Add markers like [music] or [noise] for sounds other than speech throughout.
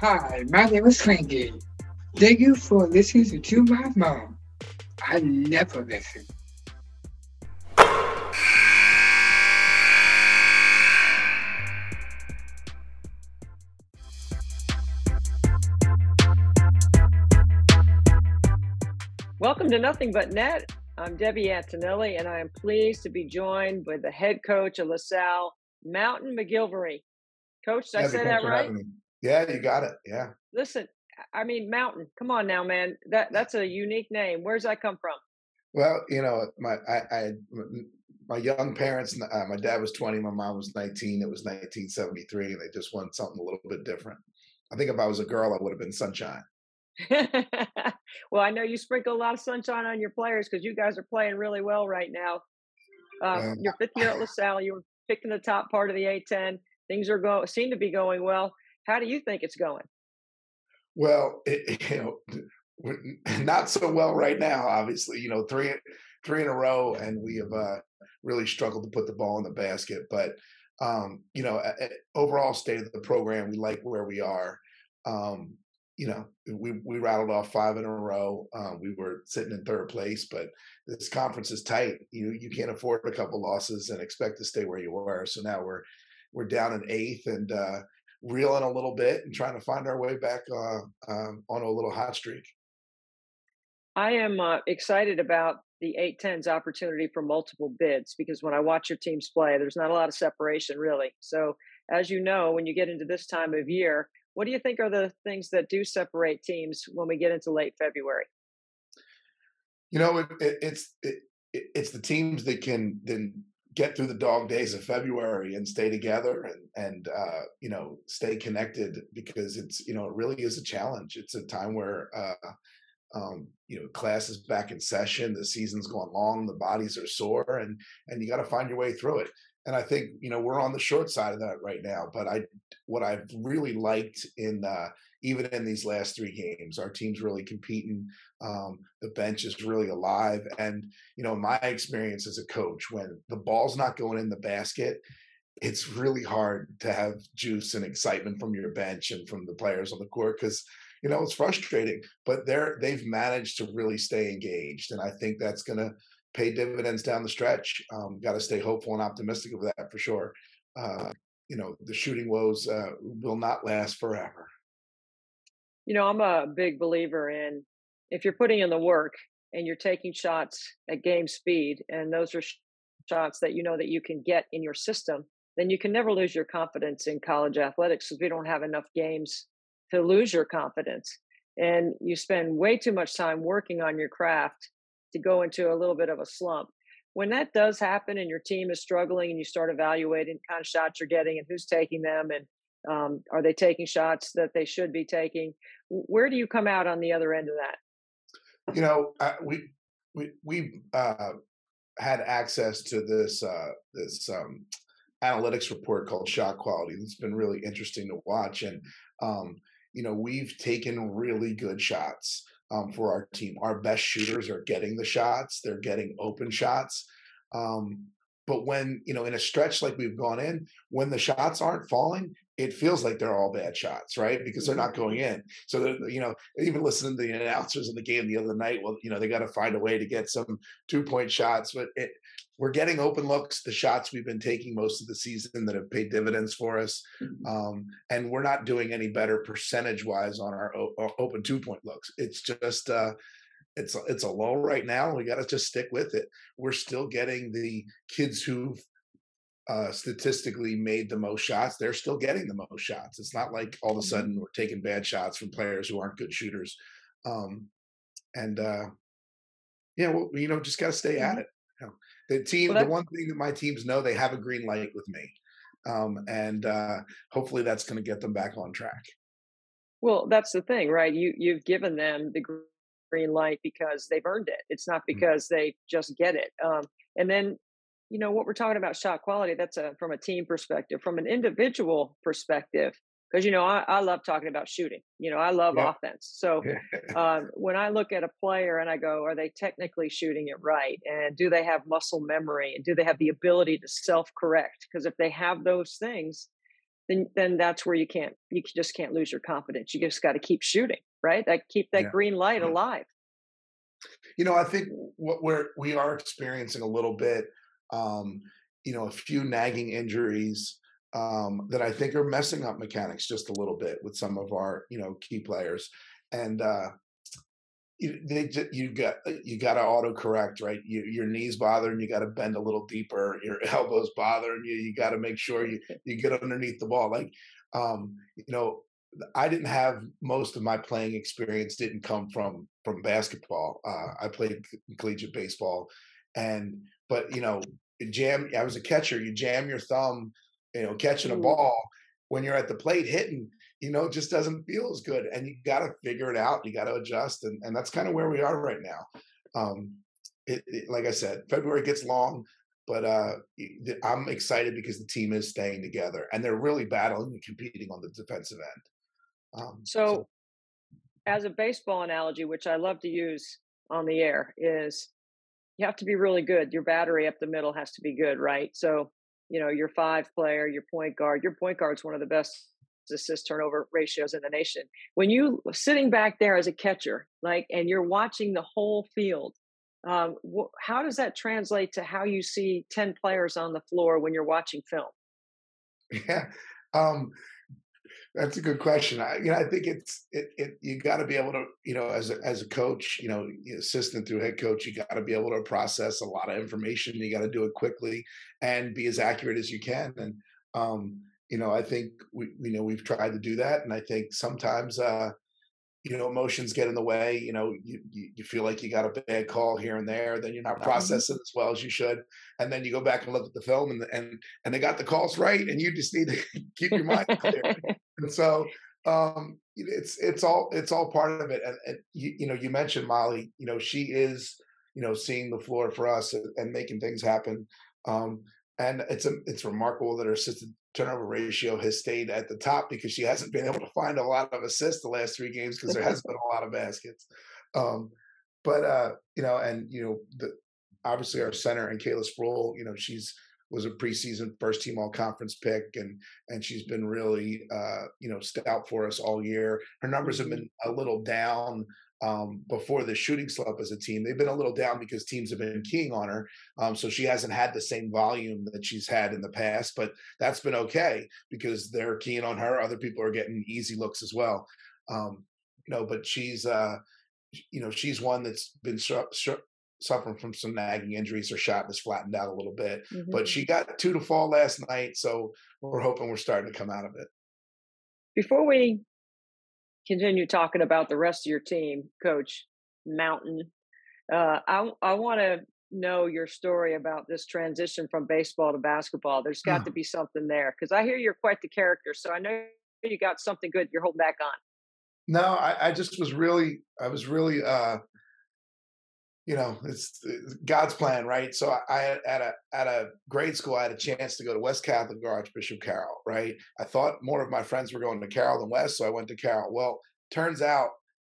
Hi, my name is Frankie. Thank you for listening to To My Mom. I never listen. Welcome to Nothing But Net. I'm Debbie Antonelli, and I am pleased to be joined by the head coach of LaSalle, Mountain MacGillivray. Coach, did I say that right? Yeah, you got it. Yeah. Listen, I mean, Mountain. Come on now, man. That that's a unique name. Where's that come from? Well, you know, my I, I my young parents. Uh, my dad was 20. My mom was 19. It was 1973, and they just wanted something a little bit different. I think if I was a girl, I would have been Sunshine. [laughs] well, I know you sprinkle a lot of sunshine on your players because you guys are playing really well right now. Uh, your fifth year at [laughs] LaSalle, you were picked in the top part of the A10. Things are going seem to be going well. How do you think it's going? Well, it, [laughs] you know, [laughs] not so well right now. Obviously, you know, three three in a row, and we have uh, really struggled to put the ball in the basket. But um, you know, overall state of the program, we like where we are. Um, you know, we we rattled off five in a row. Um, we were sitting in third place, but this conference is tight. You you can't afford a couple losses and expect to stay where you were. So now we're we're down in eighth and uh, reeling a little bit and trying to find our way back uh, um, on a little hot streak. I am uh, excited about the A10's opportunity for multiple bids because when I watch your teams play, there's not a lot of separation really. So as you know, when you get into this time of year, what do you think are the things that do separate teams when we get into late February? You know, it, it, it's it, it's the teams that can then get through the dog days of February and stay together and and uh, you know stay connected because it's you know it really is a challenge. It's a time where uh, um, you know class is back in session, the season's going long, the bodies are sore, and and you got to find your way through it and I think you know we're on the short side of that right now. But I, what I've really liked in uh, even in these last three games, our team's really competing. Um, the bench is really alive, and you know my experience as a coach, when the ball's not going in the basket, it's really hard to have juice and excitement from your bench and from the players on the court because you know it's frustrating. But they're they've managed to really stay engaged, and I think that's going to pay dividends down the stretch. Um, Got to stay hopeful and optimistic of that for sure. Uh, you know, the shooting woes uh, will not last forever. You know, I'm a big believer in if you're putting in the work and you're taking shots at game speed, and those are shots that you know that you can get in your system, then you can never lose your confidence in college athletics because we don't have enough games to lose your confidence. And you spend way too much time working on your craft to go into a little bit of a slump. When that does happen and your team is struggling and you start evaluating kind of shots you're getting and who's taking them and um, are they taking shots that they should be taking, where do you come out on the other end of that? You know, uh, we we we uh, had access to this uh, this um, analytics report called Shot Quality. It's been really interesting to watch, and um, you know, we've taken really good shots um, for our team. Our best shooters are getting the shots; they're getting open shots. Um, but when you know, in a stretch like we've gone in, when the shots aren't falling, it feels like they're all bad shots, right? Because they're not going in. So you know, even listening to the announcers in the game the other night, well, you know, they got to find a way to get some two point shots. But it, we're getting open looks, the shots we've been taking most of the season that have paid dividends for us, mm-hmm. um, and we're not doing any better percentage wise on our, our, open two point looks. It's just. Uh, it's it's a low right now. We got to just stick with it. We're still getting the kids who've uh, statistically made the most shots, they're still getting the most shots. It's not like all of a mm-hmm. sudden we're taking bad shots from players who aren't good shooters. Um, and uh, yeah, well, you know, just got to stay at mm-hmm. it. You know, the team, well, the one thing that my teams know, they have a green light with me, um, and uh, hopefully that's going to get them back on track. Well, that's the thing, right? You you've given them the green light because they've earned it. It's not mm-hmm. because mm-hmm. they just get it. Um, and then you know what we're talking about shot quality that's a from a team perspective from an individual perspective because you know I, I, love talking about shooting you know i love yeah. offense so [laughs] um, when i look at a player and i go are they technically shooting it right and do they have muscle memory and do they have the ability to self correct because if they have those things then then that's where you can't you just can't lose your confidence. You just got to keep shooting, right? That keep that Yeah. green light Yeah. alive. You know, I think what we're we are experiencing a little bit, um, you know, a few nagging injuries um, that I think are messing up mechanics just a little bit with some of our you know key players, and uh, you they you got you got to autocorrect right. You, your knees bothering, you got to bend a little deeper. [laughs] Your elbows bothering you, you got to make sure you [laughs] you get underneath the ball. Like, um, you know, I didn't have most of my playing experience didn't come from from basketball. Uh, I played collegiate baseball, and but you know, jam. I was a catcher. You jam your thumb, you know, catching a Mm. ball when you're at the plate hitting. You know, just doesn't feel as good, and you got to figure it out. You got to adjust, and and that's kind of where we are right now. Um, it, it, like I said, February gets long, but uh, I'm excited because the team is staying together, and they're really battling and competing on the defensive end. Um, So, as a baseball analogy, which I love to use on the air, is you have to be really good. Your battery up the middle has to be good, right? So, you know, your five player, your point guard, your point guard's one of the best assist turnover ratios in the nation. When you sitting back there as a catcher, like, and you're watching the whole field, um, wh- how does that translate to how you see 10 players on the floor when you're watching film? [laughs] Yeah, um, that's a good question. I, you know, I think it's it. it you got to be able to, you know, as a as a coach, you know, assistant through head coach, you got to be able to process a lot of information. You got to do it quickly and be as accurate as you can. And um, you know, I think we, you know, we've tried to do that, and I think sometimes, uh, you know, emotions get in the way. You know, you you, feel like you got a bad call here and there, then you're not Mhm. processing as well as you should, and then you go back and look at the film, and and and they got the calls right, and you just need to [laughs] keep your mind clear. [laughs] And so um, it's it's all it's all part of it. And, and you, you know, you mentioned Molly. You know, she is you know seeing the floor for us and, and making things happen. Um, and it's a, it's remarkable that her assisted turnover ratio has stayed at the top because she hasn't been able to find a lot of assists the last three games because there has been a lot of baskets. Um, but uh, you know, and you know, the obviously our center and Kayla Sproul, you know, she's was a preseason first team all conference pick and and she's been really uh you know stout for us all year. Her numbers have Mhm. been a little down um before the shooting slump as a team. They've been a little down because teams have been keying on her um so she hasn't had the same volume that she's had in the past but that's been okay because they're keying on her. Other people are getting easy looks as well. Um you know but she's uh you know she's one that's been suffering from some nagging injuries her shot has flattened out a little bit Mhm. but she got two to fall last night, so we're hoping we're starting to come out of it. Before we continue talking about the rest of your team, Coach Mountain, uh, I I want to know your story about this transition from baseball to basketball. There's got to be something there because I hear you're quite the character, so I know you got something good you're holding back on. No, I, I just was really, I was really, uh, you know, it's, God's plan, right? So I, I at a at a grade school, I had a chance to go to West Catholic or Archbishop Carroll, right? I thought more of my friends were going to Carroll than West, so I went to Carroll. Well, turns out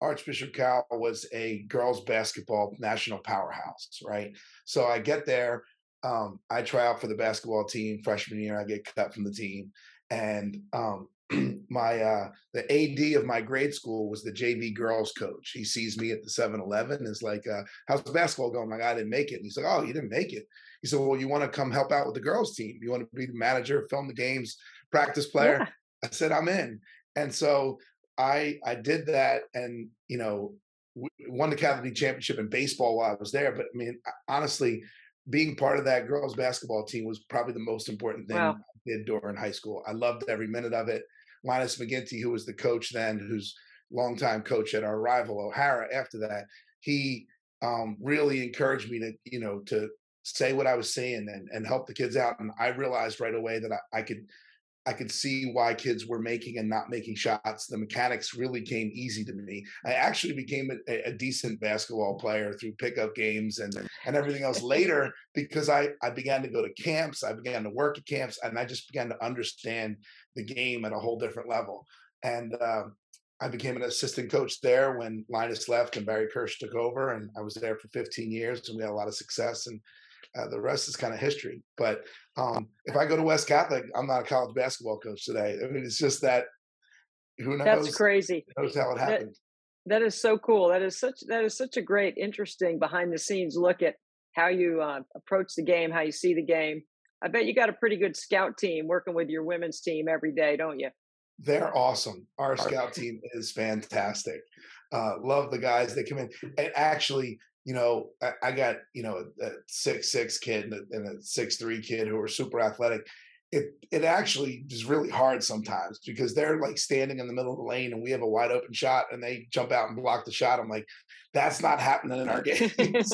Archbishop Carroll was a girls basketball national powerhouse, right? So I get there, um, I try out for the basketball team freshman year, I get cut from the team, and um, [clears throat] my uh, the AD of my grade school was the JV girls coach. He sees me at the 7-Eleven and is like, uh, "How's basketball going?" I'm like, "I didn't make it." And he's like, "Oh, you didn't make it?" He said, "Well, you want to come help out with the girls team? You want to be the manager, film the games, practice player?" Yeah. I said, "I'm in." And so I I did that, and you know, won the Catholic championship in baseball while I was there. But I mean, honestly, being part of that girls basketball team was probably the most important thing Wow. I did during high school. I loved every minute of it. Linus McGinty, who was the coach then, who's longtime coach at our rival O'Hara. After that, he um, really encouraged me to, you know, to say what I was saying and, and help the kids out. And I realized right away that I, I could, I could see why kids were making and not making shots. The mechanics really came easy to me. I actually became a, a decent basketball player through pickup games and and everything else later [laughs] because I I began to go to camps. I began to work at camps, and I just began to understand the game at a whole different level. And um, I became an assistant coach there when Linus left and Barry Kirsch took over, and I was there for 15 years, and we had a lot of success. And uh, the rest is kind of history. But um, if I go to West Catholic, I'm not a college basketball coach today. I mean, it's just that who knows? That's crazy. Knows how it happened. That, that is so cool. That is such that is such a great, interesting behind the scenes look at how you uh, approach the game, how you see the game. I bet you got a pretty good scout team working with your women's team every day, don't you? They're awesome. Our scout team is fantastic. Uh, love the guys that come in. And actually, you know, I, I got you know a six six kid and a, and a six three kid who are super athletic. It it actually is really hard sometimes because they're like standing in the middle of the lane and we have a wide open shot and they jump out and block the shot. I'm like, that's not happening in our [laughs] games.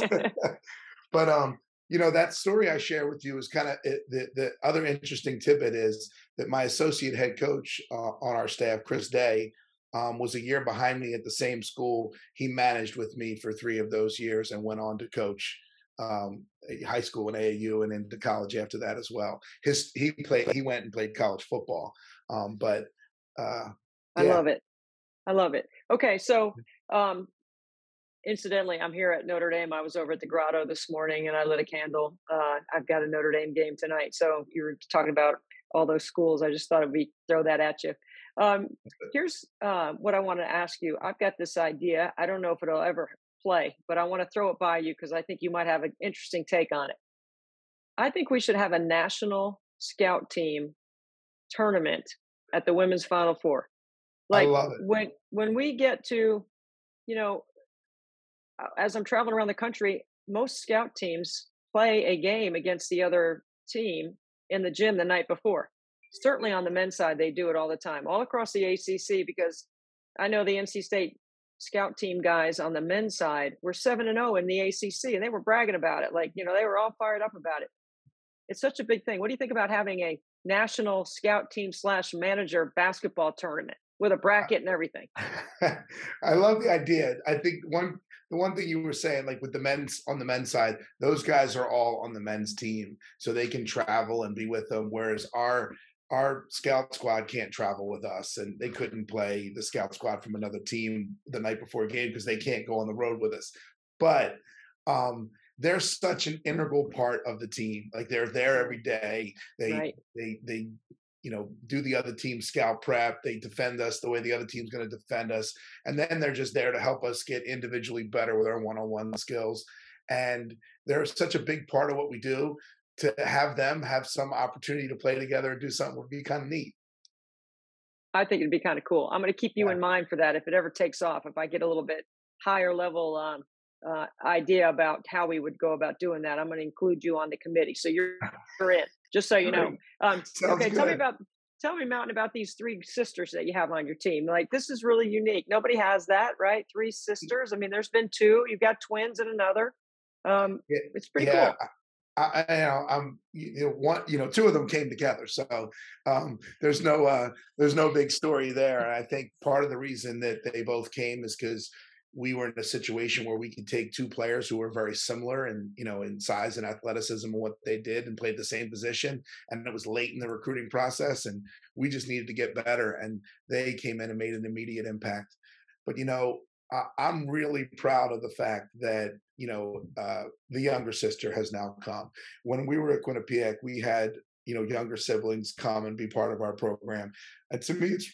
[laughs] but um, you know that story I share with you is kind of the the other interesting tidbit is that my associate head coach uh, on our staff, Chris Day, um, was a year behind me at the same school. He managed with me for three of those years and went on to coach um, high school and AAU and into college after that as well. His he played he went and played college football, um, but uh, yeah. I love it. I love it. Okay, so um, incidentally, I'm here at Notre Dame. I was over at the Grotto this morning and I lit a candle. Uh, I've got a Notre Dame game tonight. So you were talking about all those schools. I just thought it'd be throw that at you. Um, here's uh, what I want to ask you. I've got this idea. I don't know if it'll ever play, but I want to throw it by you because I think you might have an interesting take on it. I think we should have a national scout team tournament at the women's Final Four. Like when when we get to, you know, as I'm traveling around the country, most scout teams play a game against the other team in the gym the night before. Certainly on the men's side, they do it all the time, all across the ACC, because I know the NC State scout team guys on the men's side were 7 and 0 in the ACC, and they were bragging about it. Like, you know, they were all fired up about it. It's such a big thing. What do you think about having a national scout team slash manager basketball tournament with a uh, bracket and everything? [laughs] I love the idea. I think one the one thing you were saying, like with the men's on the men's side, those guys are all on the men's team, so they can travel and be with them. Whereas our our scout squad can't travel with us, and they couldn't play the scout squad from another team the night before a game because they can't go on the road with us. But um, they're such an integral part of the team. Like they're there every day. They right. they they you know do the other team scout prep they defend us the way the other team's going to defend us and then they're just there to help us get individually better with our one-on-one skills and they're such a big part of what we do to have them have some opportunity to play together and do something would be kind of neat i think it'd be kind of cool i'm going to keep you yeah. in mind for that if it ever takes off if i get a little bit higher level um, uh, idea about how we would go about doing that i'm going to include you on the committee so you're, you're [laughs] in just so you know. Um, okay, good. tell me about tell me, Mountain, about these three sisters that you have on your team. Like this is really unique. Nobody has that, right? Three sisters. I mean, there's been two. You've got twins and another. Um, it's pretty yeah. cool. I, you know, I'm you know one, you know, two of them came together, so um, there's no uh, there's no big story there. And I think part of the reason that they both came is because we were in a situation where we could take two players who were very similar and you know in size and athleticism and what they did and played the same position and it was late in the recruiting process and we just needed to get better and they came in and made an immediate impact but you know I, I, am really proud of the fact that you know uh, the younger sister has now come when we were at quinnipiac we had you know younger siblings come and be part of our program and to me it's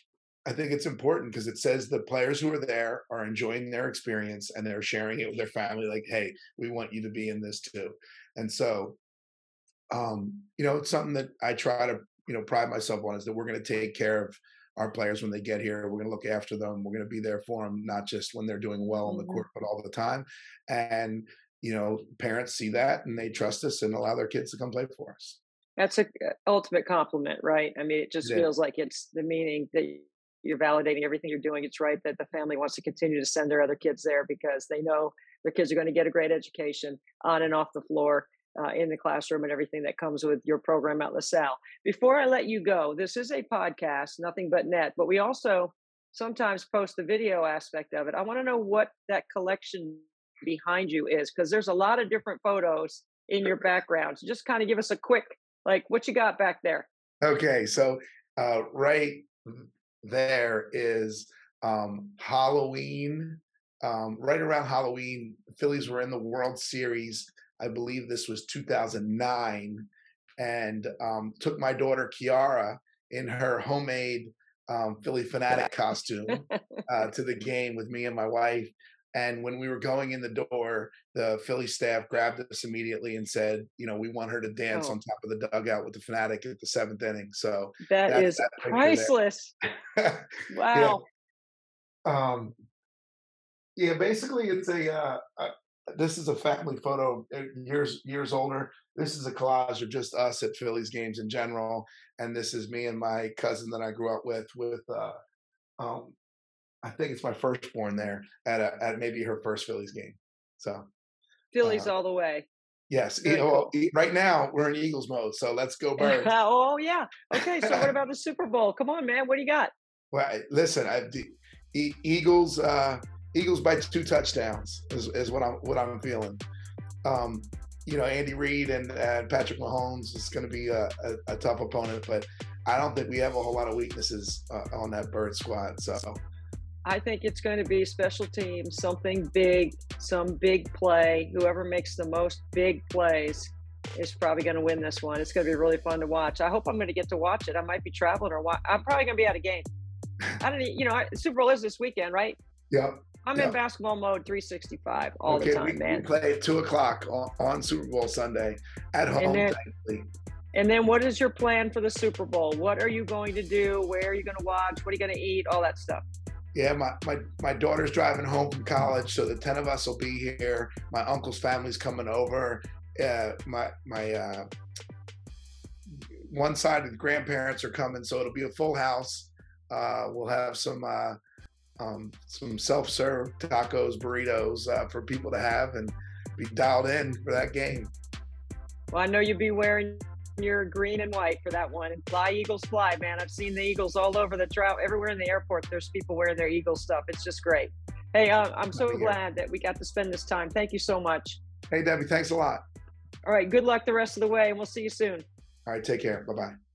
I think it's important because it says the players who are there are enjoying their experience and they're sharing it with their family. Like, hey, we want you to be in this too. And so, um, you know, it's something that I try to, you know, pride myself on is that we're going to take care of our players when they get here. We're going to look after them. We're going to be there for them, not just when they're doing well on the mm-hmm. court, but all the time. And, you know, parents see that and they trust us and allow their kids to come play for us. That's a uh, ultimate compliment, right? I mean, it just yeah. feels like it's the meaning that you're validating everything you're doing. It's right that the family wants to continue to send their other kids there because they know their kids are going to get a great education on and off the floor. Uh, in the classroom and everything that comes with your program at LaSalle. Before I let you go, this is a podcast, nothing but net, but we also sometimes post the video aspect of it. I want to know what that collection behind you is because there's a lot of different photos in your background. So just kind of give us a quick, like, what you got back there. Okay. So, uh, right there is um, Halloween. Um, right around Halloween, Phillies were in the World Series I believe this was 2009, and um, took my daughter Kiara in her homemade um, Phillie Phanatic costume [laughs] uh, to the game with me and my wife. And when we were going in the door, the Philly staff grabbed us immediately and said, "You know, we want her to dance Oh. on top of the dugout with the Phanatic at the seventh inning." So that that's that priceless. [laughs] Wow. um yeah basically it's a uh, uh this is a family photo uh, years years older this is a collage of just us at phillies games in general and this is me and my cousin that i grew up with with uh um i think it's my firstborn there at a, at maybe her first phillies game so Phillies uh, all the way. yes e- cool. right now we're in eagles mode so let's go [laughs] birds oh yeah. Okay. So what about the Super Bowl? Come on, man. What do you got? Well, listen, I, the E- Eagles, uh, Eagles by two touchdowns is, is what I'm what I'm feeling. Um, you know, Andy Reid and, and Patrick Mahomes is going to be a, a, a tough opponent, but I don't think we have a whole lot of weaknesses uh, on that bird squad. So I think it's going to be special teams, something big, some big play. Whoever makes the most big plays is probably going to win this one. It's going to be really fun to watch. I hope I'm going to get to watch it. I might be traveling or watch. I'm probably going to be at a game. I don't, you know, Super Bowl is this weekend, right? yeah, I'm Yeah. in basketball mode 365 all okay, the time, we, we man. play at two o'clock on, on Super Bowl Sunday at home. then- And then what is your plan for the Super Bowl? What are you going to do? Where are you going to watch? What are you going to eat? All that stuff. Yeah, my, my my daughter's driving home from college, so the ten of us will be here. My uncle's family's coming over. Uh, my my uh, one side of the grandparents are coming, so it'll be a full house. Uh, we'll have some uh, um, some self-serve tacos, burritos uh, for people to have, and be dialed in for that game. Well, I know you'll be wearing your green and white for that one. And fly, Eagles, fly, man. I've seen the Eagles all over the trout, everywhere in the airport. There's people wearing their Eagles stuff. It's just great. Hey, uh, I'm so glad that we got to spend this time. Thank you so much. Hey, Debbie, thanks a lot. All right, good luck the rest of the way, and we'll see you soon. All right, take care. Bye bye.